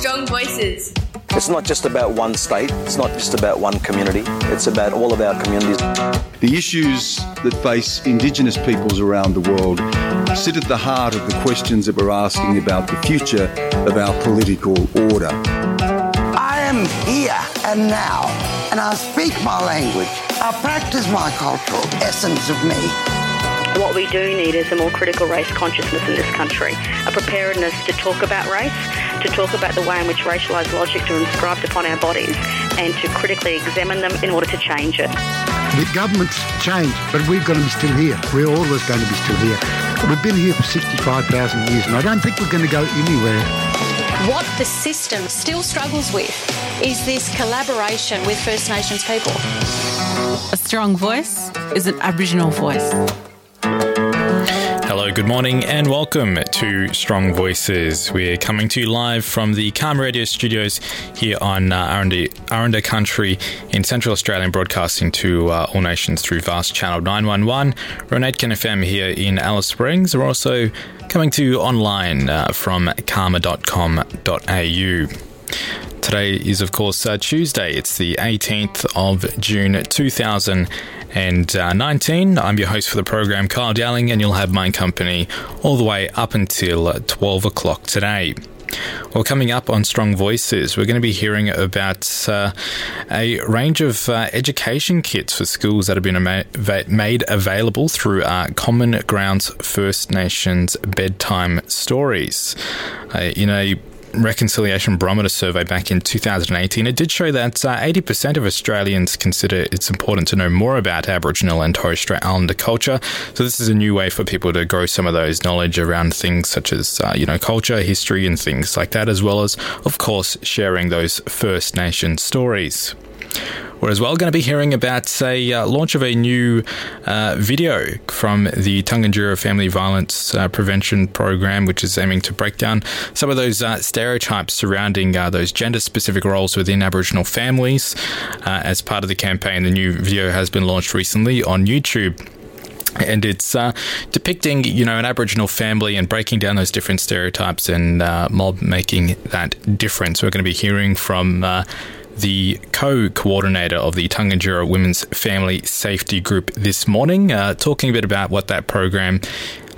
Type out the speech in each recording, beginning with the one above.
Strong voices. It's not just about one state, it's not just about one community, it's about all of our communities. The issues that face Indigenous peoples around the world sit at the heart of the questions that we're asking about the future of our political order. I am here and now, and I speak my language. I practice my cultural essence of me. What we do need is a more critical race consciousness in this country, a preparedness to talk about race, to talk about the way in which racialised logics are inscribed upon our bodies, and to critically examine them in order to change it. The government's changed, but we're going to be still here. We're always going to be still here. We've been here for 65,000 years, and I don't think we're going to go anywhere. What the system still struggles with is this collaboration with First Nations people. A strong voice is an Aboriginal voice. Hello, good morning, and welcome to Strong Voices. We're coming to you live from the CAAMA Radio studios here on uh, Aranda, Country in Central Australia, and broadcasting to uh, all nations through Vast Channel 911. We're on 8 FM here in Alice Springs. We're also coming to you online uh, from caama.com.au. Today is, of course, uh, Tuesday. It's the 18th of June 2019. I'm your host for the program, Carl Dowling, and you'll have my company all the way up until 12 o'clock today. Well, coming up on Strong Voices, we're going to be hearing about uh, a range of uh, education kits for schools that have been ama- made available through uh, Commonground's First Nations Bedtime Stories. Uh, in a Reconciliation Barometer survey back in 2018, it did show that uh, 80% of Australians consider it's important to know more about Aboriginal and Torres Strait Islander culture. So this is a new way for people to grow some of those knowledge around things such as, uh, you know, culture, history, and things like that, as well as, of course, sharing those First Nation stories. We're as well going to be hearing about a uh, launch of a new uh, video from the Tangentyere Family Violence uh, Prevention Program, which is aiming to break down some of those uh, stereotypes surrounding uh, those gender specific roles within Aboriginal families. Uh, as part of the campaign, the new video has been launched recently on YouTube and it's uh, depicting you know an aboriginal family and breaking down those different stereotypes and uh, mob making that difference we're going to be hearing from uh, the co-coordinator of the Tangentyere Women's Family Safety Group this morning, uh, talking a bit about what that program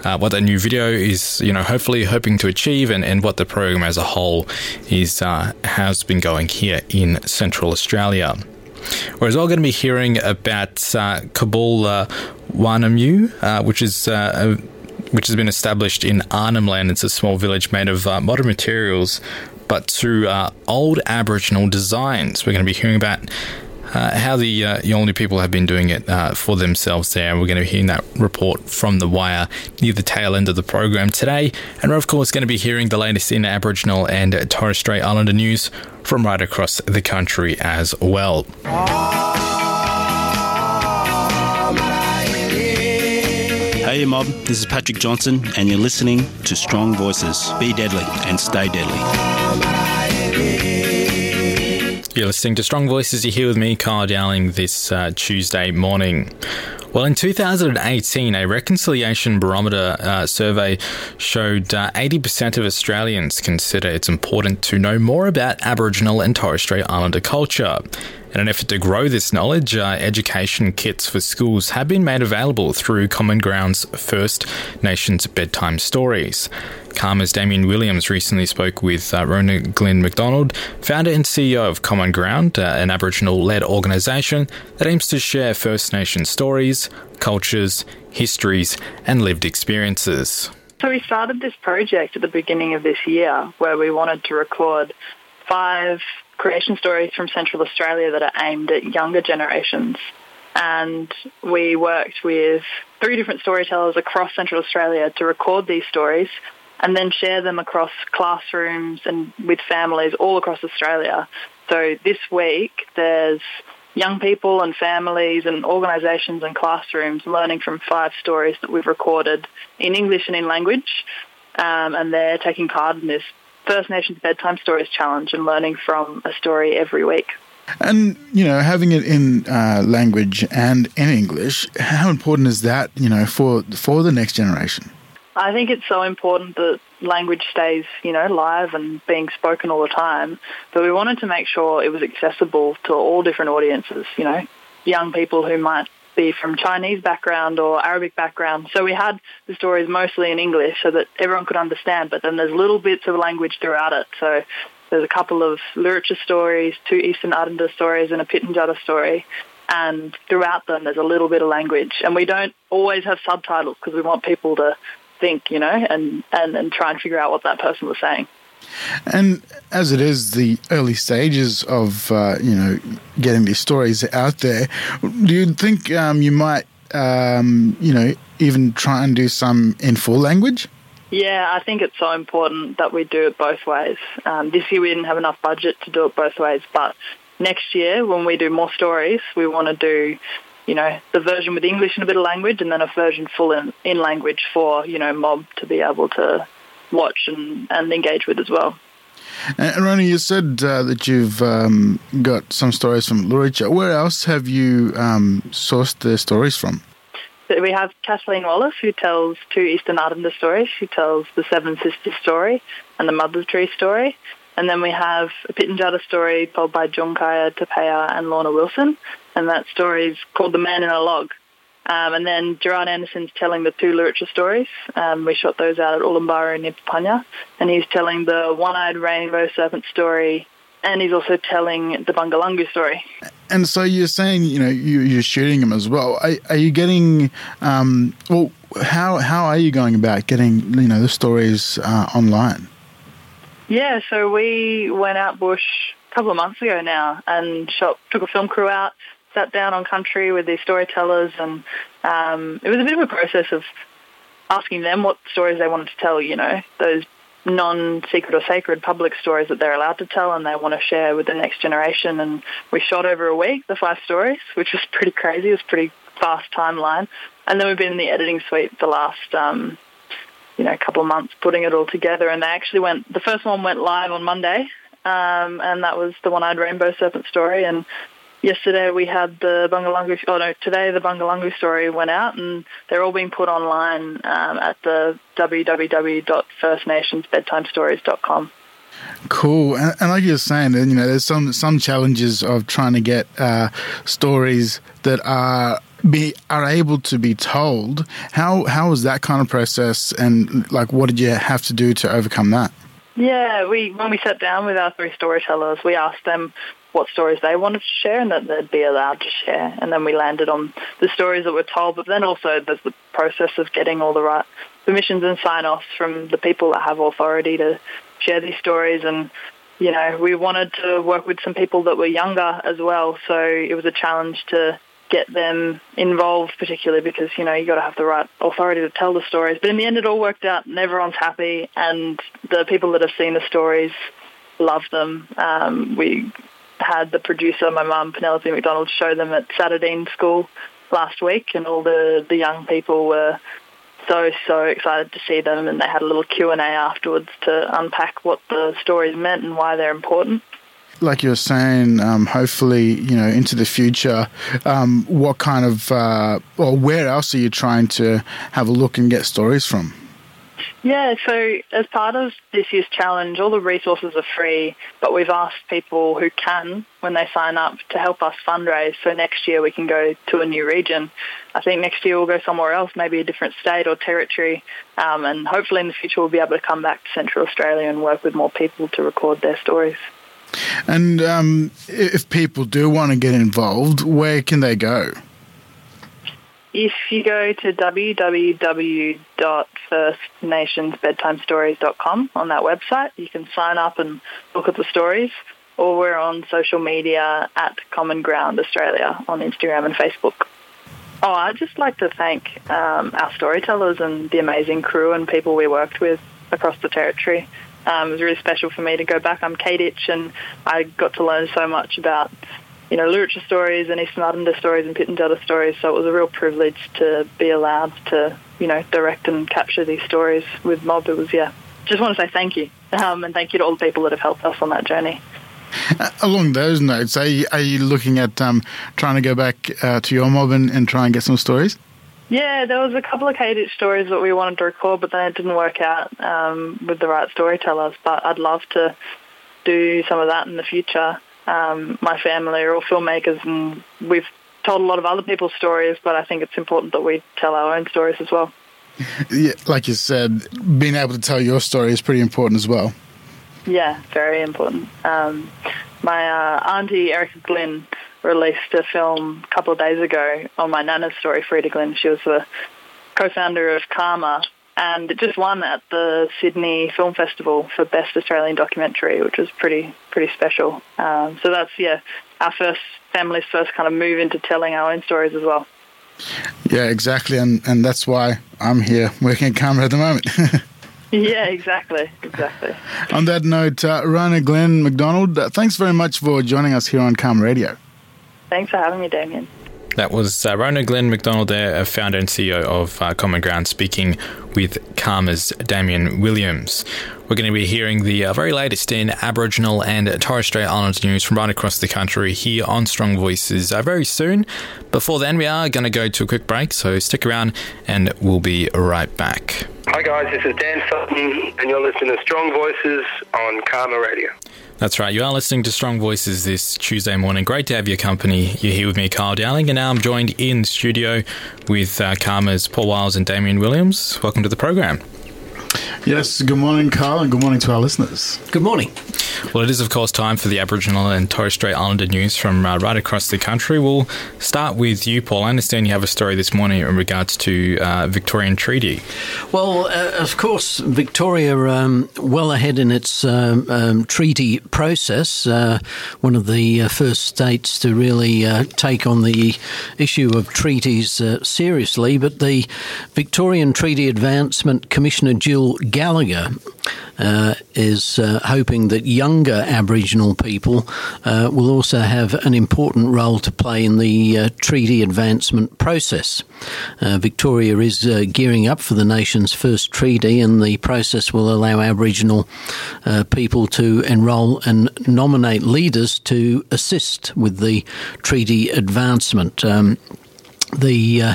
uh, what that new video is, you know, hopefully hoping to achieve, and, and what the program as a whole is uh, has been going here in Central Australia. We're as well going to be hearing about uh, Kabul uh, Wanamu, uh, which is uh, a, which has been established in Arnhem Land. It's a small village made of uh, modern materials, but through uh, old Aboriginal designs. We're going to be hearing about uh, how the uh, Yolngu people have been doing it uh, for themselves there. We're going to be hearing that report from the wire near the tail end of the program today. And we're, of course, going to be hearing the latest in Aboriginal and Torres Strait Islander news from right across the country as well. Hey, mob, this is Patrick Johnson, and you're listening to Strong Voices. Be deadly and stay deadly. You're listening to Strong Voices. You're here with me, Carl Dowling, this uh, Tuesday morning. Well, in 2018, a Reconciliation Barometer uh, survey showed uh, 80% of Australians consider it's important to know more about Aboriginal and Torres Strait Islander culture. In an effort to grow this knowledge, uh, education kits for schools have been made available through Commonground's First Nations Bedtime Stories. CAAMA's Damien Williams recently spoke with uh, Rona Glynn McDonald, founder and CEO of Common Ground, uh, an Aboriginal led organisation that aims to share First Nation stories, cultures, histories, and lived experiences. So we started this project at the beginning of this year where we wanted to record five creation stories from Central Australia that are aimed at younger generations. And we worked with three different storytellers across Central Australia to record these stories and then share them across classrooms and with families all across Australia. So this week there's young people and families and organisations and classrooms learning from five stories that we've recorded in English and in language. Um, and they're taking part in this First Nations Bedtime Stories Challenge and learning from a story every week. And, you know, having it in uh, language and in English, how important is that, you know, for, for the next generation? I think it's so important that language stays, you know, live and being spoken all the time. But we wanted to make sure it was accessible to all different audiences, you know, young people who might be from Chinese background or Arabic background. So we had the stories mostly in English so that everyone could understand, but then there's little bits of language throughout it. So there's a couple of Luritja stories, two Eastern Aranda stories, and a Pitjantjatjara story. And throughout them, there's a little bit of language. And we don't always have subtitles because we want people to think, you know, and, and, and try and figure out what that person was saying. And as it is the early stages of uh, you know getting these stories out there, do you think um, you might um, you know even try and do some in full language? Yeah, I think it's so important that we do it both ways. Um, this year we didn't have enough budget to do it both ways, but next year when we do more stories, we want to do you know, the version with English and a bit of language, and then a version full in, in language for, you know, mob to be able to watch and, and engage with as well. And Roni, you said uh, that you've um, got some stories from Luritja. Where else have you um, sourced the stories from? So we have Kathleen Wallace, who tells two Eastern Aranda stories. She tells the Seven Sisters story and the Mother Tree story. And then we have a Pitjantjatjara story told by Junkaya Tapea and Lorna Wilson. And that story is called The Man in a Log. Um, and then Gerard Anderson's telling the two Luritja stories. Um, we shot those out at Ulaanbaatar in Papunya. And he's telling the one-eyed rainbow serpent story. And he's also telling the Bungalungu story. And so you're saying, you know, you, are shooting them as well. Are, are you getting, um, well, how, how are you going about getting, you know, the stories uh, online? Yeah, so we went out bush a couple of months ago now and shot, took a film crew out, sat down on country with these storytellers, and um, it was a bit of a process of asking them what stories they wanted to tell. You know, those non-secret or sacred public stories that they're allowed to tell and they want to share with the next generation. And we shot over a week the five stories, which was pretty crazy. It was pretty fast timeline. And then we've been in the editing suite the last, um, you know, couple of months putting it all together. And they actually went. The first one went live on Monday, um, and that was the one-eyed rainbow serpent story. And yesterday we had the Bungalungu, oh no, today the Bungalungu story went out and they're all being put online um, at the www.firstnationsbedtimestories.com. Cool, and, and, like you're saying, you know, there's some some challenges of trying to get uh, stories that are be are able to be told. How how was that kind of process, and like, what did you have to do to overcome that? Yeah, we when we sat down with our three storytellers, we asked them what stories they wanted to share and that they'd be allowed to share. And then we landed on the stories that were told, but then also there's the process of getting all the right permissions and sign-offs from the people that have authority to share these stories. And, you know, we wanted to work with some people that were younger as well. So it was a challenge to get them involved, particularly because, you know, you've got to have the right authority to tell the stories. But in the end, it all worked out and everyone's happy. And the people that have seen the stories love them. Um, we had the producer, my mum, Penelope McDonald, show them at Saturday School last week, and all the, the young people were so so excited to see them, and they had a little Q and A afterwards to unpack what the stories meant and why they're important. Like you were saying, um, hopefully, you know, into the future, um, what kind of, uh, or where else are you trying to have a look and get stories from? Yeah, so as part of this year's challenge, all the resources are free, but we've asked people who can, when they sign up, to help us fundraise. So next year we can go to a new region. I think next year we'll go somewhere else, maybe a different state or territory, um, and hopefully in the future we'll be able to come back to Central Australia and work with more people to record their stories. And um, if people do want to get involved, where can they go? If you go to www.firstnationsbedtimestories.com on that website, you can sign up and look at the stories. Or we're on social media at Commonground Australia on Instagram and Facebook. Oh, I'd just like to thank um, our storytellers and the amazing crew and people we worked with across the territory. Um, it was really special for me to go back. I'm Kaytetye, and I got to learn so much about you know, Luritja stories and Eastern Aranda stories and Pitjantjatjara stories. So it was a real privilege to be allowed to, you know, direct and capture these stories with Mob. It was, yeah, just want to say thank you. Um, and thank you to all the people that have helped us on that journey. Uh, along those notes, are you, are you looking at um, trying to go back uh, to your mob and, and, try and get some stories? Yeah, there was a couple of Kaytetye stories that we wanted to record, but then it didn't work out um, with the right storytellers. But I'd love to do some of that in the future. Um, my family are all filmmakers, and we've told a lot of other people's stories, but I think it's important that we tell our own stories as well. Yeah, like you said, being able to tell your story is pretty important as well. Yeah, very important. Um, my uh, auntie Erica Glynn released a film a couple of days ago on my nana's story, Freda Glynn. She was the co-founder of CAAMA, and it just won at the Sydney Film Festival for Best Australian Documentary, which was pretty pretty special. Um, so that's yeah, our first family's first kind of move into telling our own stories as well. Yeah, exactly, and and that's why I'm here working at CAAMA at the moment. yeah, exactly, exactly. On that note, uh, Rona Glynn McDonald, uh, thanks very much for joining us here on CAAMA Radio. Thanks for having me, Damien. That was uh, Rona Glynn McDonald, there, founder and CEO of uh, Commonground, speaking with CAAMA's Damien Williams. We're going to be hearing the uh, very latest in Aboriginal and Torres Strait Islanders news from right across the country here on Strong Voices uh, very soon. Before then, we are going to go to a quick break, so stick around and we'll be right back. Hi, guys, this is Dan Sutton, and you're listening to Strong Voices on CAAMA Radio. That's right. You are listening to Strong Voices this Tuesday morning. Great to have your company. You're here with me, Kyle Dowling, and now I'm joined in studio with uh, CAAMA's Paul Wiles and Damien Williams. Welcome to the program. Yes, good morning, Carl, and good morning to our listeners. Good morning. Well, it is, of course, time for the Aboriginal and Torres Strait Islander news from uh, right across the country. We'll start with you, Paul. I understand you have a story this morning in regards to uh, Victorian Treaty. Well, uh, of course, Victoria um, well ahead in its um, um, treaty process. Uh, one of the uh, first states to really uh, take on the issue of treaties seriously. But the Victorian Treaty Advancement Commissioner Jill Gallagher uh, is uh, hoping that younger Aboriginal people uh, will also have an important role to play in the uh, treaty advancement process. Uh, Victoria is uh, gearing up for the nation's first treaty, and the process will allow Aboriginal people to enrol and nominate leaders to assist with the treaty advancement. Um, the uh,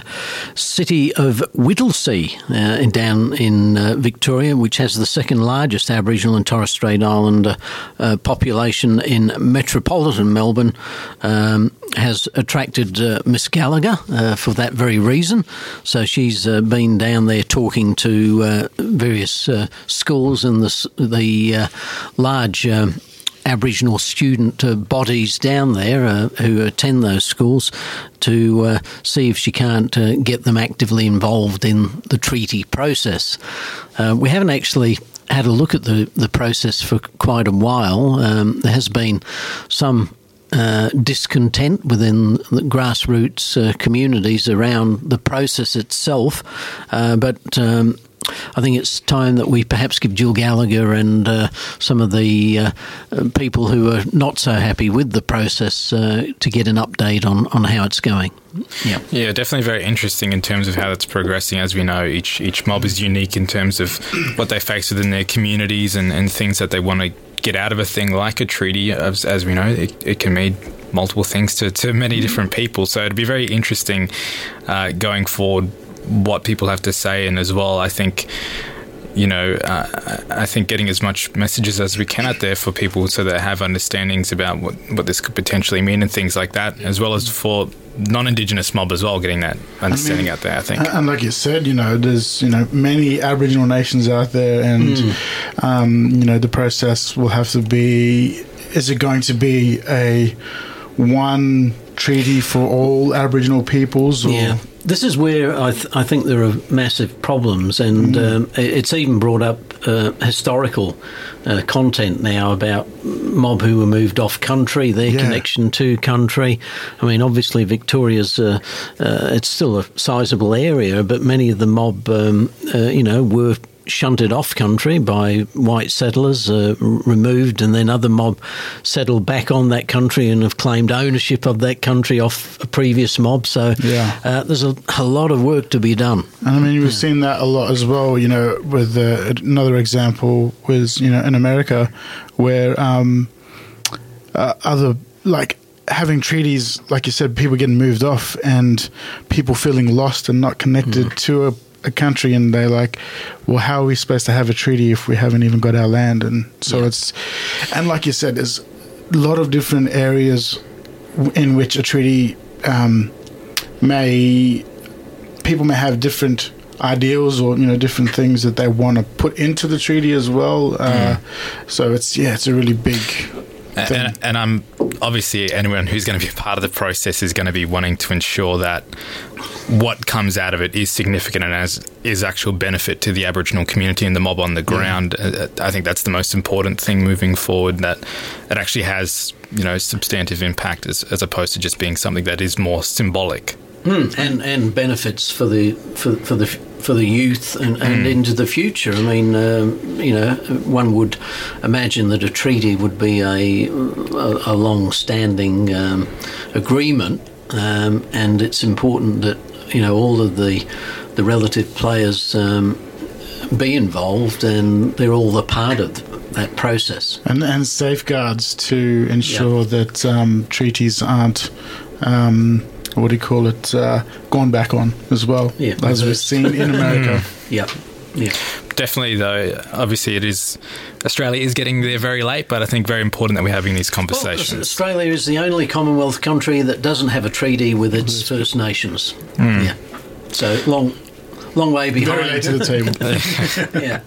city of Whittlesea uh, down in uh, Victoria, which has the second largest Aboriginal and Torres Strait Islander uh, population in metropolitan Melbourne, um, has attracted uh, Miss Gallagher uh, for that very reason. So she's been down there talking to various schools and the, the large Aboriginal student uh, bodies down there uh, who attend those schools to uh, see if she can't uh, get them actively involved in the treaty process. Uh, we haven't actually had a look at the, the process for quite a while. Um, there has been some uh, discontent within the grassroots uh, communities around the process itself, uh, but um, I think it's time that we perhaps give Jill Gallagher and uh, some of the uh, people who are not so happy with the process uh, to get an update on, on how it's going. Yeah, yeah, definitely very interesting in terms of how it's progressing. As we know, each each mob is unique in terms of what they face within their communities and, and things that they want to get out of a thing like a treaty. As, as we know, it, it can mean multiple things to, to many different people. So it'd be very interesting uh, going forward what people have to say, and as well, I think you know, uh, I think getting as much messages as we can out there for people so they have understandings about what, what this could potentially mean and things like that, as well as for non-indigenous mob as well, getting that understanding I mean, out there. I think, and like you said, you know, there's you know many Aboriginal nations out there, and mm. um, you know the process will have to be. Is it going to be a one treaty for all Aboriginal peoples? Or? Yeah this is where I, th- I, think there are massive problems, and mm. um, it's even brought up uh, historical uh, content now about mob who were moved off country, their yeah. connection to country. I mean, obviously Victoria's uh, uh it's still a sizable area, but many of the mob, um, uh, you know, were shunted off country by white settlers, uh, removed, and then other mob settled back on that country and have claimed ownership of that country off a previous mob. So yeah. uh, there's a, a, lot of work to be done. And I mean, we've yeah. seen that a lot as well. You know, with uh, another example was you know in America where um, uh, other like having treaties, like you said, people getting moved off and people feeling lost and not connected to a, a country, and they're like, "Well, how are we supposed to have a treaty if we haven't even got our land?" And so it's, and like you said, there's a lot of different areas in which a treaty um, may people may have different ideals or you know different things that they want to put into the treaty as well. Uh, So it's yeah, it's a really big. Thing. And, and I'm obviously anyone who's going to be a part of the process is going to be wanting to ensure that what comes out of it is significant and has is actual benefit to the Aboriginal community and the mob on the ground. Uh, I think that's the most important thing moving forward. That it actually has you know substantive impact as, as opposed to just being something that is more symbolic. Mm, and and benefits for the for, for the for the youth and, and Mm. into the future. I mean, um, you know, one would imagine that a treaty would be a a, a long-standing um, agreement, um, and it's important that you know all of the the relative players um, be involved, and they're all a part of that process. and, and safeguards to ensure that um, treaties aren't um, what do you call it uh, gone back on as well Yeah, as we've seen in America. Yep. Yeah. Definitely, though. Obviously, it is Australia is getting there very late, but I think very important that we're having these Well, conversations. Australia is the only Commonwealth country that doesn't have a treaty with its First Nations. Mm. Yeah. So long, long way behind. Very late to the table. yeah.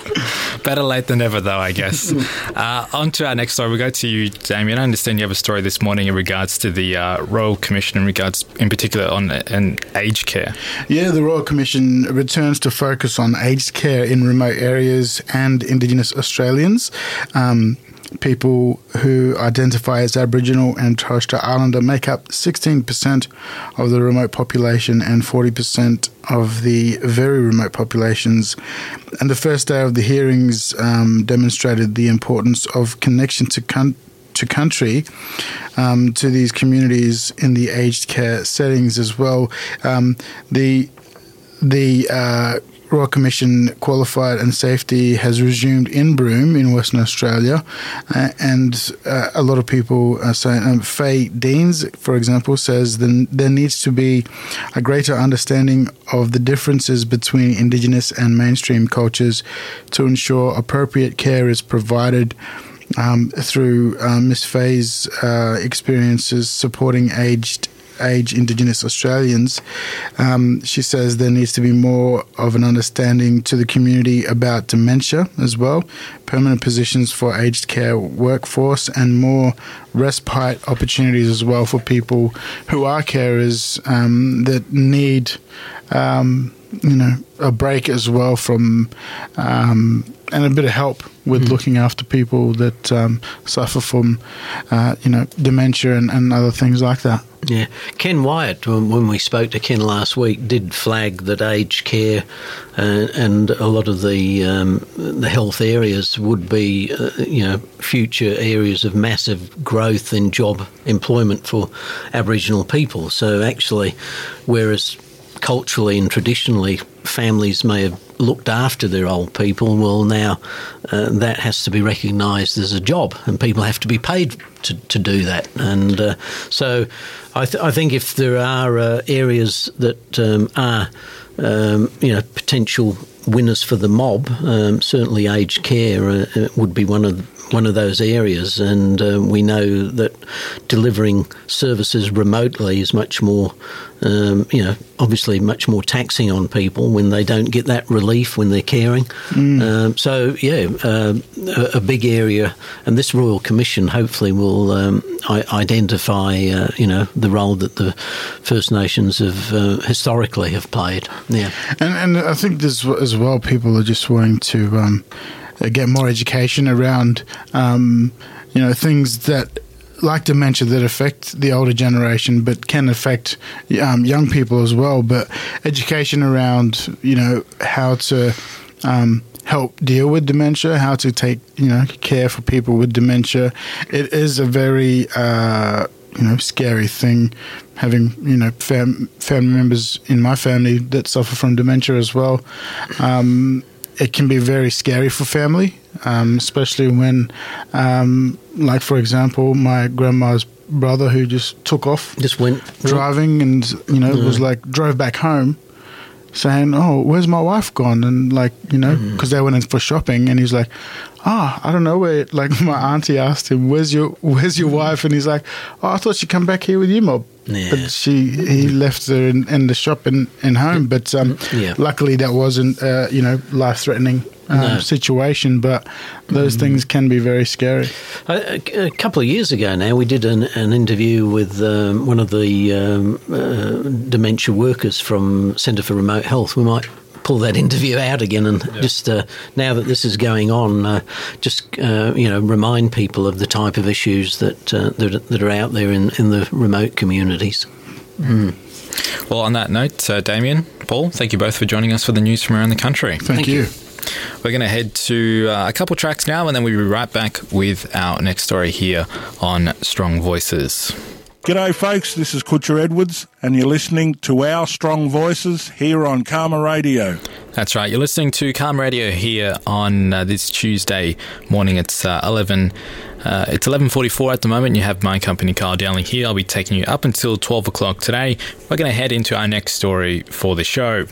Better late than never, though, I guess. uh, on to our next story. We go to you, Damien. I understand you have a story this morning in regards to the uh, Royal Commission, in regards, in particular, on an aged care. Yeah, the Royal Commission returns to focus on aged care in remote areas and Indigenous Australians. Um, people who identify as Aboriginal and Torres Strait Islander make up 16% of the remote population and 40% of the very remote populations. And the first day of the hearings um, demonstrated the importance of connection to country to country um, to these communities in the aged care settings as well. Um, the the uh, Royal Commission Qualified and Safety has resumed in Broome in Western Australia, uh, and uh, a lot of people are saying. Um, Faye Deans, for example, says then there needs to be a greater understanding of the differences between Indigenous and mainstream cultures to ensure appropriate care is provided um, through uh, Miss Faye's uh, experiences supporting aged age Indigenous Australians. Um, she says there needs to be more of an understanding to the community about dementia as well, permanent positions for aged care workforce, and more respite opportunities as well for people who are carers um, that need. Um, you know, a break as well from, um, and a bit of help with looking after people that um, suffer from, uh, you know, dementia and, and other things like that. Yeah, Ken Wyatt, when when we spoke to Ken last week, did flag that aged care uh, and a lot of the um, the health areas would be, uh, you know, future areas of massive growth in job employment for Aboriginal people. So actually, whereas culturally and traditionally families may have looked after their old people, well, now uh, that has to be recognised as a job, and people have to be paid to, to do that. And uh, so, I, th- I think if there are uh, areas that um, are, um, you know, potential winners for the mob, um, certainly aged care uh, would be one of one of those areas, and uh, we know that delivering services remotely is much more, um, you know, obviously much more taxing on people when they don't get that relief when they're caring. Um, so, yeah, um, a, a big area, and this Royal Commission hopefully will um, I- identify, uh, you know, the role that the First Nations have uh, historically have played. Yeah. And and I think this as well. People are just wanting to um, get more education around, um, you know, things that like dementia that affect the older generation, but can affect um, young people as well. But education around, you know, how to um, help deal with dementia, how to take, you know, care for people with dementia. It is a very uh, you know scary thing having you know fam- family members in my family that suffer from dementia as well um, it can be very scary for family, um, especially when, um, like for example, my grandma's brother who just took off, just went driving, and you know Yeah. was like drove back home, saying, "Oh, where's my wife gone?" And like you know, Mm. because they went in for shopping, and he's like, "Ah, I don't know where." Like my auntie asked him, "Where's your Where's your wife?" And he's like, "Oh, I thought she'd come back here with you, mob." Yeah. But she he left her in, in the shop and, and home. But um, Yeah. luckily that wasn't uh, you know life threatening um, No. situation. But those things can be very scary. A, a- a couple of years ago now, we did an, an interview with um, one of the um, uh, dementia workers from Centre for Remote Health. We might pull that interview out again and just uh, now that this is going on, uh, just uh, you know, remind people of the type of issues that uh, that, that are out there in, in the remote communities. Mm. Well, on that note, uh, Damien, Paul, thank you both for joining us for the news from around the country. Thank, you. We're going to head to uh, a couple tracks now, and then we'll be right back with our next story here on Strong Voices. G'day, folks. This is Kutcher Edwards, and you're listening to our strong voices here on CAAMA Radio. That's right. You're listening to CAAMA Radio here on uh, this Tuesday morning. It's uh, 11. Uh, it's 11:44 at the moment. You have my company, Carl Dowling, here. I'll be taking you up until 12 o'clock today. We're going to head into our next story for the show.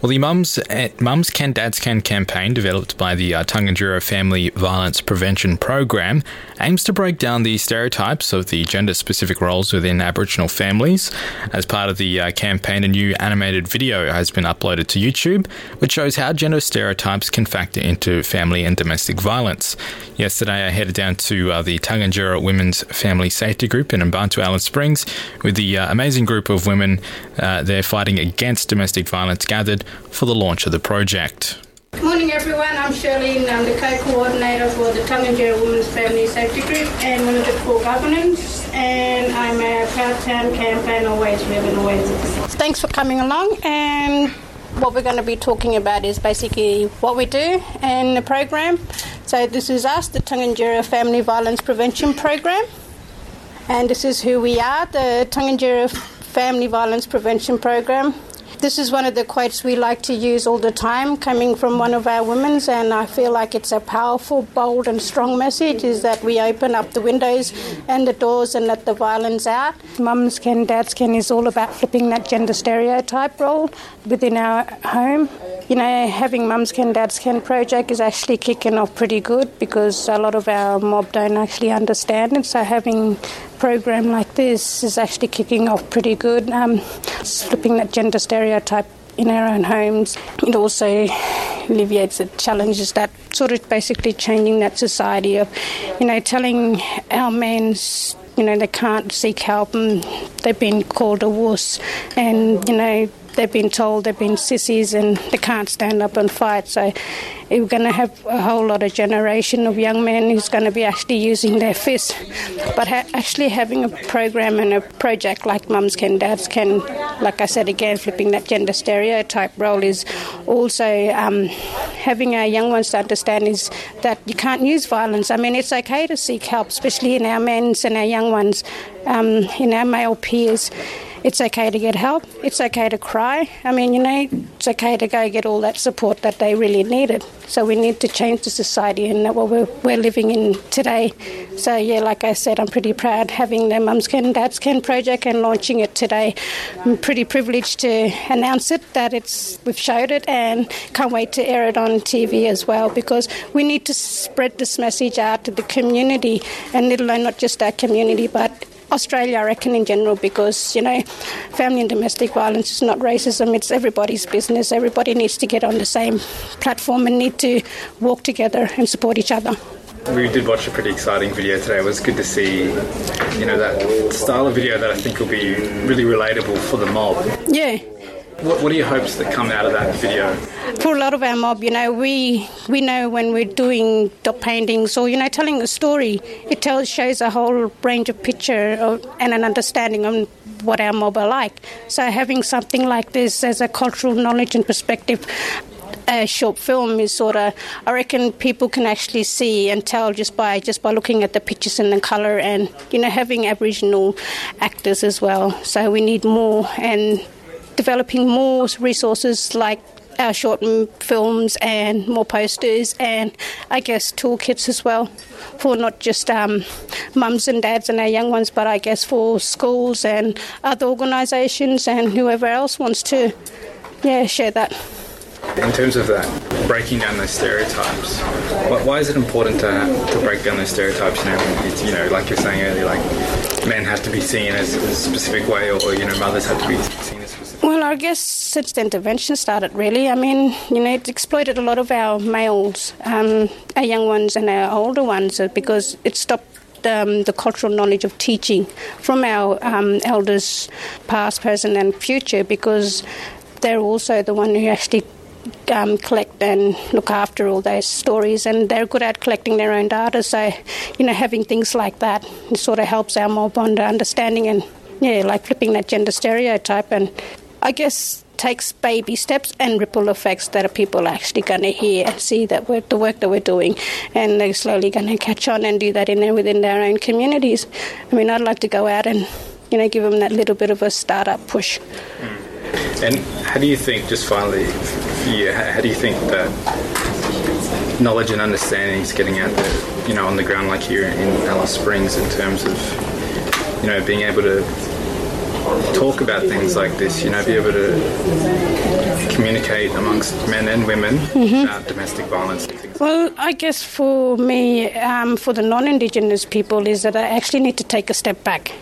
Well, the Mums at Mums Can Dads Can campaign, developed by the uh, Family Violence Prevention Program, aims to break down the stereotypes of the gender-specific roles within Aboriginal families. As part of the uh, campaign, a new animated video has been uploaded to YouTube, which shows how gender stereotypes can factor into family and domestic violence. Yesterday, I headed down to uh, the Tangentyere Women's Family Safety Group in Mparntwe Alice Springs with the uh, amazing group of women uh, there fighting against domestic violence gathered for the launch of the project. Good morning, everyone. I'm Shirley, and I'm the co-coordinator for the Tangentyere Women's Family Safety Group and one of the core governance. And I'm a proud town campaign always live and always. Thanks for coming along. And what we're going to be talking about is basically what we do in the program. So this is us, the Tangentyere Family Violence Prevention Program. And this is who we are, the Tangentyere Family Violence Prevention Program. This is one of the quotes we like to use all the time, coming from one of our women's, and I feel like it's a powerful, bold, and strong message is that we open up the windows and the doors and let the violence out. Mums can, dads can is all about flipping that gender stereotype role within our home. You know, having Mums Can, Dads Can project is actually kicking off pretty good because a lot of our mob don't actually understand it. So having program like this is actually kicking off pretty good. Um, flipping that gender stereotype in our own homes. It also alleviates the challenges that sort of basically changing that society of, you know, telling our men you know, they can't seek help and they've been called a wuss and, you know, they've been told they've been sissies and they can't stand up and fight. So we're going to have a whole lot of generation of young men who's going to be actually using their fists. But ha- actually having a program and a project like Mums Can, Dads Can, like I said again, flipping that gender stereotype role is also um, having our young ones to understand is that you can't use violence. I mean, it's okay to seek help, especially in our men's and our young ones, um, in our male peers. It's okay to get help. It's okay to cry. I mean, you know, it's okay to go get all that support that they really needed. So we need to change the society and what we're, we're living in today. So, yeah, like I said, I'm pretty proud having the Mums Can, Dads Can project and launching it today. I'm pretty privileged to announce it, that it's we've showed it and can't wait to air it on TV as well because we need to spread this message out to the community and let alone not just our community but Australia, I reckon, in general, because, you know, family and domestic violence is not racism, it's everybody's business. Everybody needs to get on the same platform and need to walk together and support each other. We did watch a pretty exciting video today. It was good to see, you know, that style of video that I think will be really relatable for the mob. Yeah. What, what are your hopes that come out of that video? For a lot of our mob, you know, we we know when we're doing dot paintings or you know telling a story, it tells shows a whole range of picture of, and an understanding of what our mob are like. So having something like this as a cultural knowledge and perspective a short film is sort of I reckon people can actually see and tell just by just by looking at the pictures and the color and you know having Aboriginal actors as well. So we need more and developing more resources like our short films and more posters and I guess toolkits as well for not just um, mums and dads and our young ones, but I guess for schools and other organisations and whoever else wants to, yeah, share that. In terms of that, breaking down those stereotypes, why is it important to, to break down those stereotypes? Know, it's, you know, like you're saying earlier, like men have to be seen as a specific way, or, you know, mothers have to be seen. Well, I guess since the intervention started, really, I mean, you know, it exploited a lot of our males, um, our young ones, and our older ones, uh, because it stopped um, the cultural knowledge of teaching from our um, elders, past, present, and future, because they're also the one who actually um, collect and look after all those stories, and they're good at collecting their own data. So, you know, having things like that sort of helps our mob on understanding and yeah, like flipping that gender stereotype, and I guess takes baby steps and ripple effects that people are actually going to hear and see that we're, the work that we're doing, and they're slowly going to catch on and do that in there within their own communities. I mean, I'd like to go out and you know give them that little bit of a startup push. Mm. And how do you think, just finally, you, how do you think that knowledge and understanding is getting out there, you know, on the ground like here in Alice Springs in terms of, you know, being able to talk about things like this, you know, be able to communicate amongst men and women Mhm. about domestic violence and things Well, I guess for me, um, for the non Indigenous people, is that I actually need to take a step back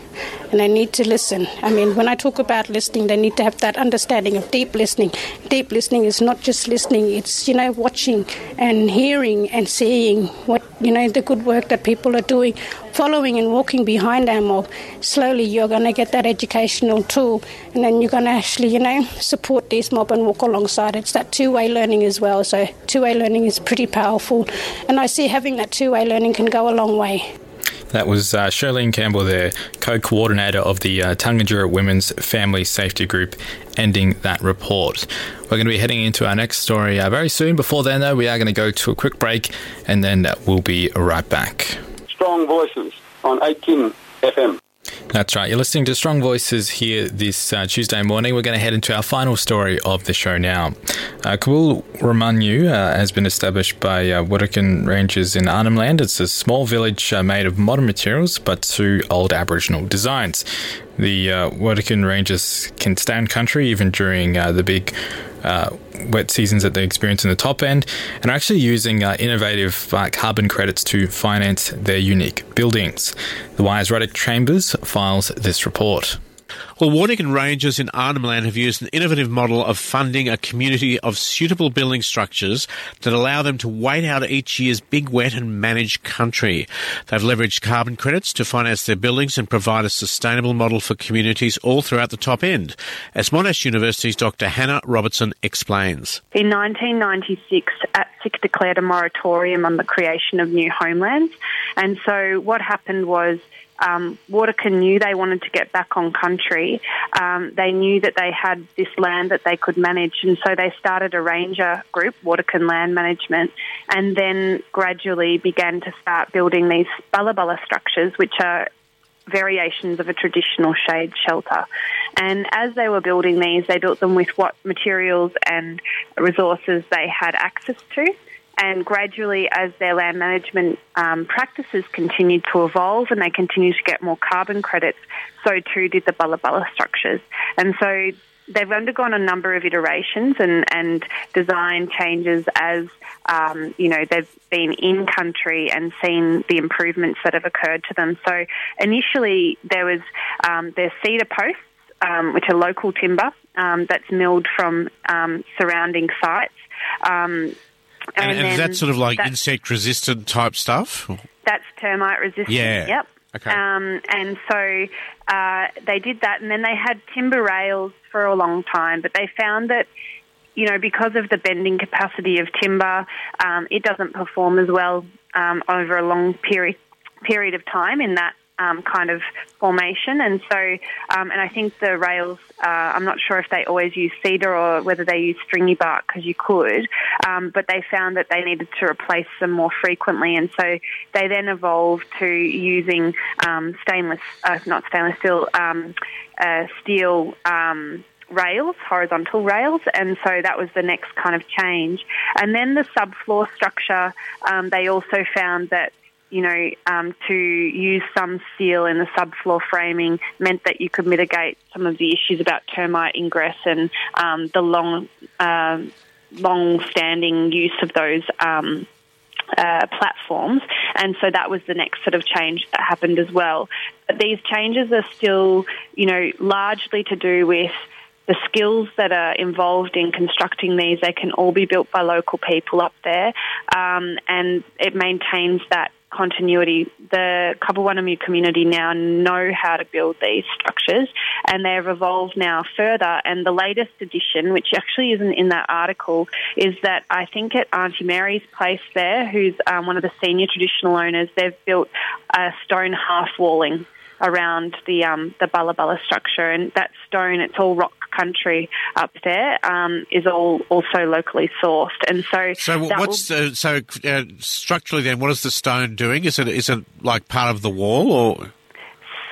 and I need to listen. I mean, when I talk about listening, they need to have that understanding of deep listening. Deep listening is not just listening, it's, you know, watching and hearing and seeing what, you know, the good work that people are doing, following and walking behind our mob. Slowly, you're going to get that educational tool and then you're going to actually, you know, support this mob and walk alongside. It's that two way learning as well. So, two way learning is pretty powerful. And I see having that two way learning can go a long way. That was uh, Campbell, there, co-coordinator of the uh, Women's Family Safety Group, ending that report. We're going to be heading into our next story uh, very soon. Before then, though, we are going to go to a quick break, and then we'll be right back. Strong Voices on 18 FM. That's right. You're listening to Strong Voices here this uh, Tuesday morning. We're going to head into our final story of the show now. Uh, Kabul Ramanyu uh, has been established by uh, Rangers in Arnhem Land. It's a small village uh, made of modern materials but two old Aboriginal designs. The uh, Rangers can stand country even during uh, the big uh, wet seasons that they experience in the top end and are actually using uh, innovative uh, carbon credits to finance their unique buildings. The Wire's Ruddock Chambers files this report. Well, Warddeken Rangers in Arnhem Land have used an innovative model of funding a community of suitable building structures that allow them to wait out each year's big wet and manage country. They've leveraged carbon credits to finance their buildings and provide a sustainable model for communities all throughout the top end. As Monash University's Dr. Hannah Robertson explains. In 1996, ATSIC declared a moratorium on the creation of new homelands. And so what happened was um, knew they wanted to get back on country. Um, they knew that they had this land that they could manage, and so they started a ranger group, Warddeken Land Management, and then gradually began to start building these bala structures, which are variations of a traditional shade shelter. And as they were building these, they built them with what materials and resources they had access to. And gradually, as their land management um, practices continued to evolve and they continued to get more carbon credits, so too did the Bala Bala structures. And so they've undergone a number of iterations and, and design changes as um, you know they've been in country and seen the improvements that have occurred to them. So initially there was um, their cedar posts, um, which are local timber um, that's milled from um, surrounding sites. And, and is that sort of like insect resistant type stuff? That's termite resistant. Yeah. Yep. Okay. Um, and so uh, they did that, and then they had timber rails for a long time, but they found that. You know, because of the bending capacity of timber, um, it doesn't perform as well um, over a long period period of time in that um, kind of formation. And so, um, and I think the rails, uh, I'm not sure if they always use cedar or whether they use stringy bark because you could, um, but they found that they needed to replace them more frequently. And so they then evolved to using um, stainless, uh, not stainless steel, um, uh, steel. Um, rails, horizontal rails, and so that was the next kind of change. And then the subfloor structure, um, they also found that you know, um, to use some steel in the subfloor framing meant that you could mitigate some of the issues about termite ingress and um, the long, uh, long-standing use of those um, uh, platforms, and so that was the next sort of change that happened as well. But these changes are still, you know, largely to do with the skills that are involved in constructing these. They can all be built by local people up there, um, and it maintains that continuity. The Kabulwarnamyo community now know how to build these structures and they've evolved now further. And the latest addition, which actually isn't in that article, is that I think at Auntie Mary's place there, who's um, one of the senior traditional owners, they've built a stone half walling around the um, the Bala structure, and that stone, it's all rock country up there, um, is all also locally sourced, and so. So what's will... so uh, structurally then? What is the stone doing? Is it is it like part of the wall or?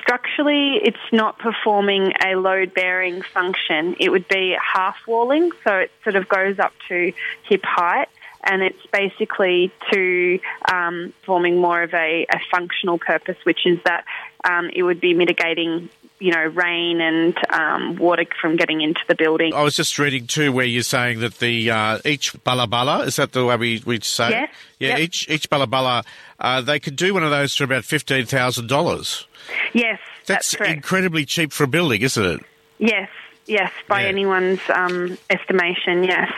Structurally, it's not performing a load bearing function. It would be half walling, so it sort of goes up to hip height and it's basically to um, forming more of a, a, functional purpose, which is that um, it would be mitigating you know, rain and um, water from getting into the building. I was just reading too where you're saying that the uh, each balabala is that the way we we say? Yes. Yeah. Yep. Each each balabala, uh, they could do one of those for about fifteen thousand dollars. Yes, that's, that's incredibly cheap for a building, isn't it? Yes, Yes, by yeah. anyone's um, estimation, yes.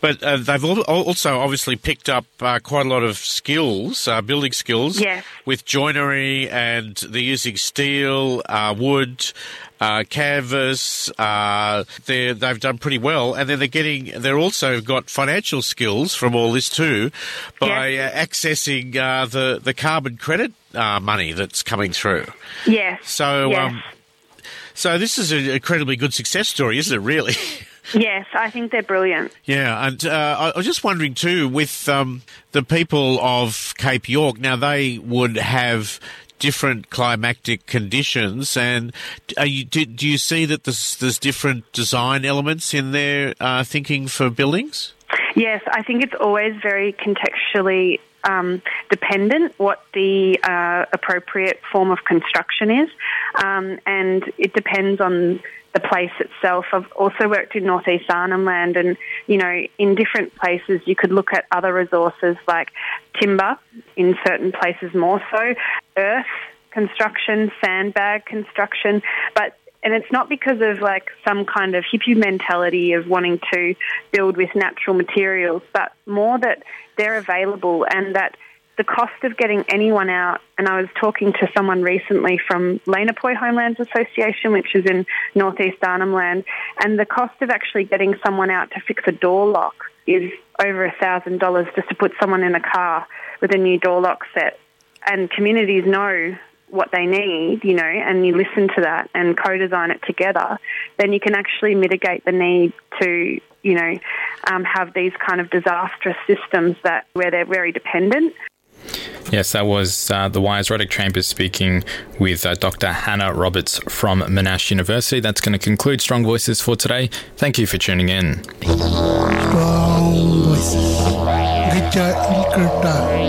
But uh, they've also obviously picked up uh, quite a lot of skills, uh, building skills, yes. with joinery, and they're using steel, uh, wood, uh, canvas. Uh, they've done pretty well, and then they're getting. They're also got financial skills from all this too, by yes. accessing the the carbon credit money that's coming through. Yes. So. Yes. Um, so this is an incredibly good success story, isn't it? Really. Yes, I think they're brilliant. Yeah, and uh, I was just wondering too, with um, the people of Cape York, now they would have different climatic conditions, and you, do, do, you see that there's, there's, different design elements in their uh, thinking for buildings? Yes, I think it's always very contextually um, dependent what the uh, appropriate form of construction is, um, and it depends on the place itself. I've also worked in northeast Arnhem Land, and you know, in different places, you could look at other resources like timber, in certain places more so, earth construction, sandbag construction, but and it's not because of like some kind of hippie mentality of wanting to build with natural materials, but more that they're available and that the cost of getting anyone out, and I was talking to someone recently from Laynhapuy Homelands Association, which is in northeast Arnhem Land, and the cost of actually getting someone out to fix a door lock is over a thousand dollars just to put someone in a car with a new door lock set. And communities know what they need, you know, and you listen to that and co-design it together, then you can actually mitigate the need to, you know, um, have these kind of disastrous systems that where they're very dependent. Yes, that was uh, the Wise Rhotic Chambers speaking with uh, Dr. Hannah Roberts from Monash University. That's going to conclude Strong Voices for today. Thank you for tuning in. Strong Voices.